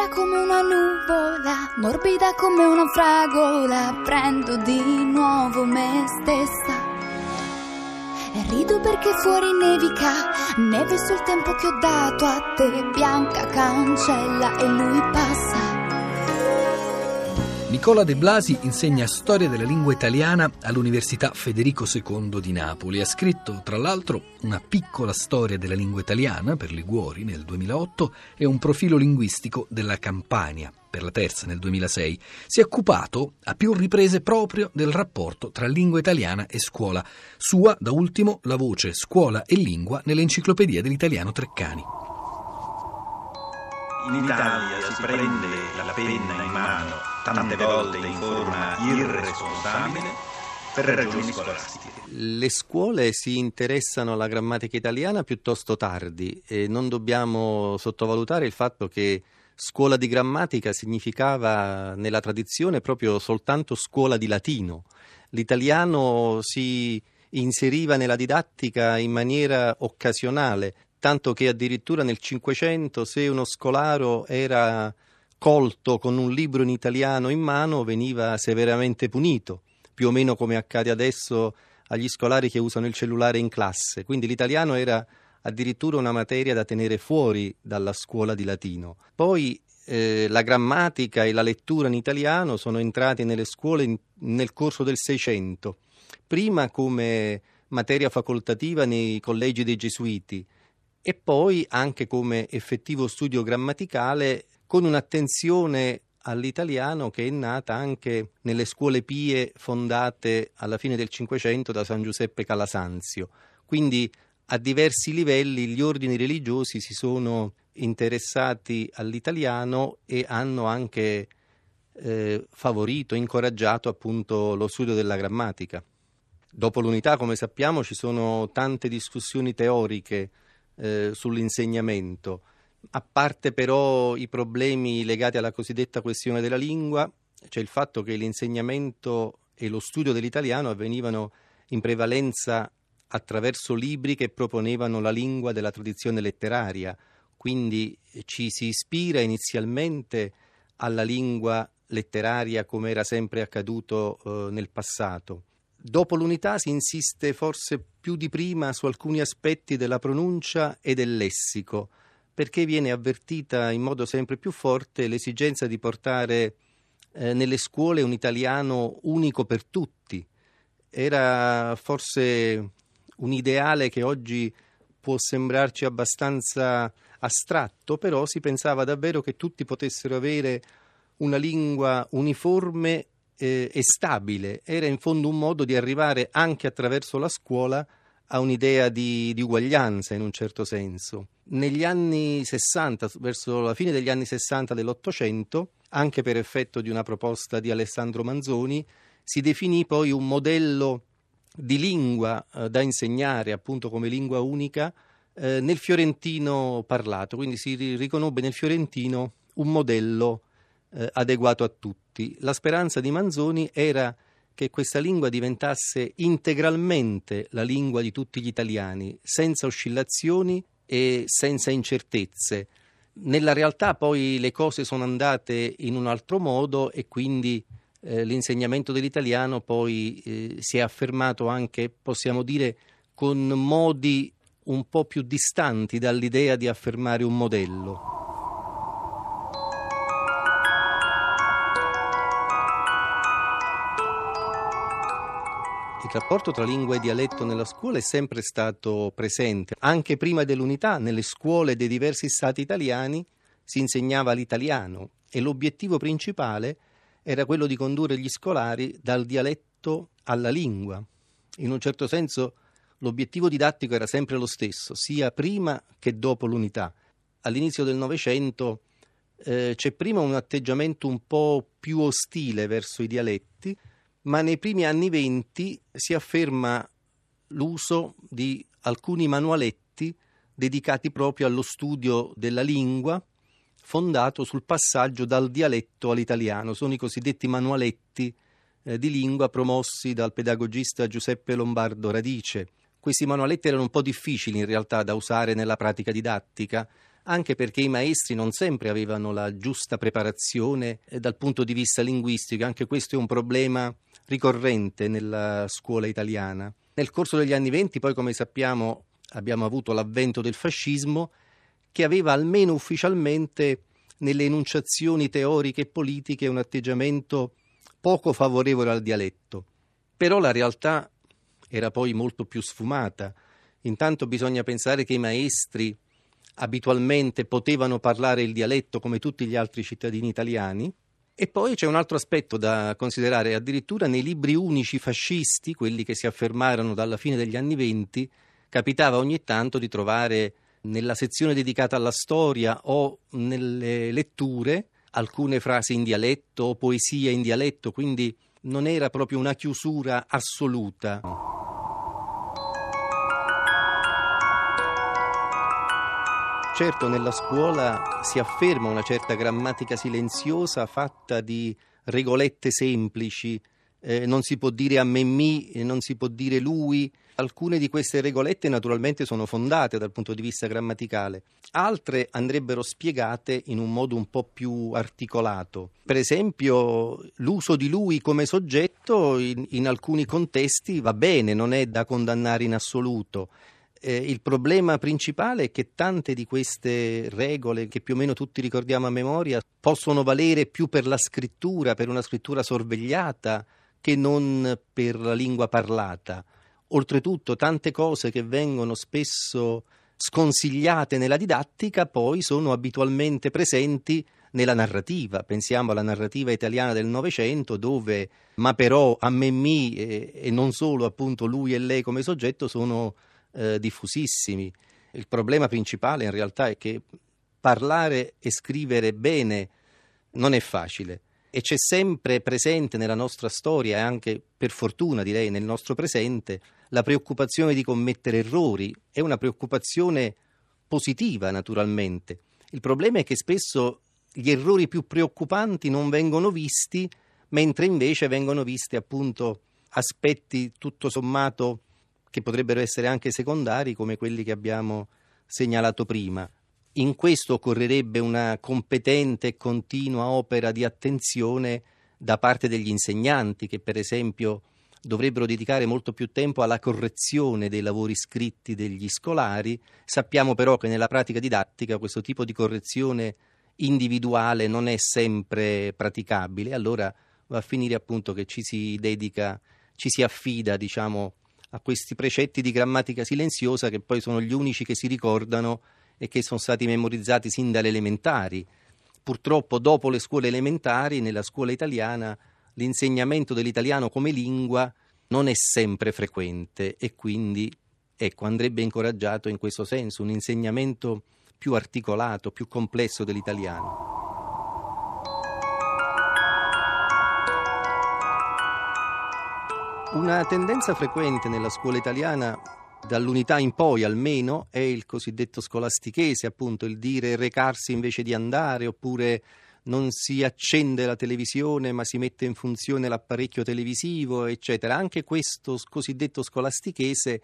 Morbida come una nuvola, morbida come una fragola, prendo di nuovo me stessa. E rido perché fuori nevica, neve sul tempo che ho dato a te, bianca cancella e lui passa. Nicola De Blasi insegna storia della lingua italiana all'Università Federico II di Napoli. Ha scritto, tra l'altro, una piccola storia della lingua italiana per Liguori nel 2008 e un profilo linguistico della Campania per la terza nel 2006. Si è occupato a più riprese proprio del rapporto tra lingua italiana e scuola. Sua, da ultimo, la voce Scuola e Lingua nell'Enciclopedia dell'Italiano Treccani. In Italia si prende la penna in mano tante volte in forma irresponsabile per ragioni scolastiche. Le scuole si interessano alla grammatica italiana piuttosto tardi e non dobbiamo sottovalutare il fatto che scuola di grammatica significava nella tradizione proprio soltanto scuola di latino. L'italiano si inseriva nella didattica in maniera occasionale, tanto che addirittura nel Cinquecento se uno scolaro era colto con un libro in italiano in mano veniva severamente punito, più o meno come accade adesso agli scolari che usano il cellulare in classe. Quindi l'italiano era addirittura una materia da tenere fuori dalla scuola di latino. Poi eh, la grammatica e la lettura in italiano sono entrati nelle scuole in, nel corso del Seicento, prima come materia facoltativa nei collegi dei gesuiti e poi anche come effettivo studio grammaticale con un'attenzione all'italiano che è nata anche nelle scuole pie fondate alla fine del Cinquecento da San Giuseppe Calasanzio. Quindi a diversi livelli gli ordini religiosi si sono interessati all'italiano e hanno anche eh, favorito, incoraggiato appunto lo studio della grammatica. Dopo l'unità, come sappiamo, ci sono tante discussioni teoriche eh, sull'insegnamento. A parte però i problemi legati alla cosiddetta questione della lingua, c'è il fatto che l'insegnamento e lo studio dell'italiano avvenivano in prevalenza attraverso libri che proponevano la lingua della tradizione letteraria, quindi ci si ispira inizialmente alla lingua letteraria come era sempre accaduto eh, nel passato. Dopo l'unità si insiste forse più di prima su alcuni aspetti della pronuncia e del lessico, perché viene avvertita in modo sempre più forte l'esigenza di portare eh, nelle scuole un italiano unico per tutti. Era forse un ideale che oggi può sembrarci abbastanza astratto, però si pensava davvero che tutti potessero avere una lingua uniforme eh, e stabile. Era in fondo un modo di arrivare anche attraverso la scuola a un'idea di, di, uguaglianza in un certo senso. Negli anni 60, verso la fine degli anni 60 dell'Ottocento, anche per effetto di una proposta di Alessandro Manzoni, si definì poi un modello di lingua eh, da insegnare appunto come lingua unica eh, nel fiorentino parlato, quindi si riconobbe nel fiorentino un modello eh, adeguato a tutti. La speranza di Manzoni era che questa lingua diventasse integralmente la lingua di tutti gli italiani, senza oscillazioni e senza incertezze. Nella realtà poi le cose sono andate in un altro modo e quindi eh, l'insegnamento dell'italiano poi eh, si è affermato anche, possiamo dire, con modi un po' più distanti dall'idea di affermare un modello. Il rapporto tra lingua e dialetto nella scuola è sempre stato presente. Anche prima dell'unità, nelle scuole dei diversi stati italiani si insegnava l'italiano e l'obiettivo principale era quello di condurre gli scolari dal dialetto alla lingua. In un certo senso l'obiettivo didattico era sempre lo stesso, sia prima che dopo l'unità. All'inizio del Novecento eh, c'è prima un atteggiamento un po' più ostile verso i dialetti, ma nei primi anni venti si afferma l'uso di alcuni manualetti dedicati proprio allo studio della lingua, fondato sul passaggio dal dialetto all'italiano. Sono i cosiddetti manualetti eh, di lingua promossi dal pedagogista Giuseppe Lombardo Radice. Questi manualetti erano un po' difficili in realtà da usare nella pratica didattica, anche perché i maestri non sempre avevano la giusta preparazione eh, dal punto di vista linguistico, anche questo è un problema ricorrente nella scuola italiana. Nel corso degli anni venti, poi come sappiamo, abbiamo avuto l'avvento del fascismo che aveva almeno ufficialmente nelle enunciazioni teoriche e politiche un atteggiamento poco favorevole al dialetto. Però la realtà era poi molto più sfumata. Intanto bisogna pensare che i maestri abitualmente potevano parlare il dialetto come tutti gli altri cittadini italiani. E poi c'è un altro aspetto da considerare, addirittura nei libri unici fascisti, quelli che si affermarono dalla fine degli anni venti, capitava ogni tanto di trovare nella sezione dedicata alla storia o nelle letture alcune frasi in dialetto o poesia in dialetto, quindi non era proprio una chiusura assoluta. Certo, nella scuola si afferma una certa grammatica silenziosa fatta di regolette semplici, eh, non si può dire a me mi, non si può dire lui. Alcune di queste regolette naturalmente sono fondate dal punto di vista grammaticale, altre andrebbero spiegate in un modo un po' più articolato. Per esempio, l'uso di lui come soggetto in, in alcuni contesti va bene, non è da condannare in assoluto eh, il problema principale è che tante di queste regole, che più o meno tutti ricordiamo a memoria, possono valere più per la scrittura, per una scrittura sorvegliata, che non per la lingua parlata. Oltretutto, tante cose che vengono spesso sconsigliate nella didattica poi sono abitualmente presenti nella narrativa. Pensiamo alla narrativa italiana del Novecento dove ma però a me mi e, e non solo appunto lui e lei come soggetto sono eh, diffusissimi. Il problema principale in realtà è che parlare e scrivere bene non è facile e c'è sempre presente nella nostra storia e anche per fortuna direi nel nostro presente la preoccupazione di commettere errori. È una preoccupazione positiva naturalmente. Il problema è che spesso gli errori più preoccupanti non vengono visti, mentre invece vengono visti appunto aspetti tutto sommato che potrebbero essere anche secondari come quelli che abbiamo segnalato prima. In questo occorrerebbe una competente e continua opera di attenzione da parte degli insegnanti che per esempio dovrebbero dedicare molto più tempo alla correzione dei lavori scritti degli scolari. Sappiamo però che nella pratica didattica questo tipo di correzione individuale non è sempre praticabile, allora va a finire appunto che ci si dedica, ci si affida, diciamo, a questi precetti di grammatica silenziosa che poi sono gli unici che si ricordano e che sono stati memorizzati sin dalle elementari. Purtroppo dopo le scuole elementari, nella scuola italiana, l'insegnamento dell'italiano come lingua non è sempre frequente e quindi ecco, andrebbe incoraggiato in questo senso un insegnamento più articolato, più complesso dell'italiano. Una tendenza frequente nella scuola italiana, dall'unità in poi almeno, è il cosiddetto scolastichese, appunto il dire recarsi invece di andare, oppure non si accende la televisione ma si mette in funzione l'apparecchio televisivo, eccetera. Anche questo cosiddetto scolastichese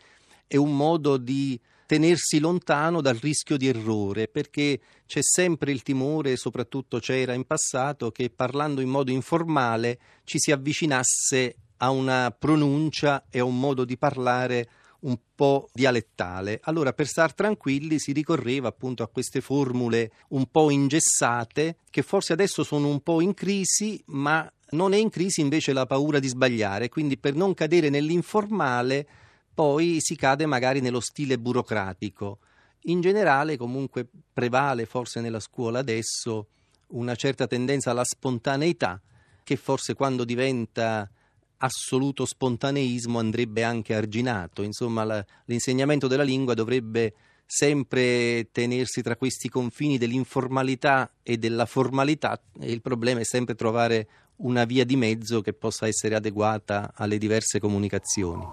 è un modo di tenersi lontano dal rischio di errore, perché c'è sempre il timore, soprattutto c'era in passato, che parlando in modo informale ci si avvicinasse a una pronuncia e un modo di parlare un po' dialettale. Allora, per star tranquilli si ricorreva appunto a queste formule un po' ingessate, che forse adesso sono un po' in crisi, ma non è in crisi invece la paura di sbagliare, quindi per non cadere nell'informale poi si cade magari nello stile burocratico. In generale comunque prevale forse nella scuola adesso una certa tendenza alla spontaneità che forse quando diventa assoluto spontaneismo andrebbe anche arginato, insomma la, l'insegnamento della lingua dovrebbe sempre tenersi tra questi confini dell'informalità e della formalità e il problema è sempre trovare una via di mezzo che possa essere adeguata alle diverse comunicazioni.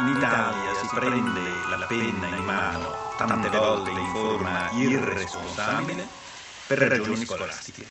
In Italia si prende la penna in mano tante volte in forma irresponsabile per ragioni scolastiche.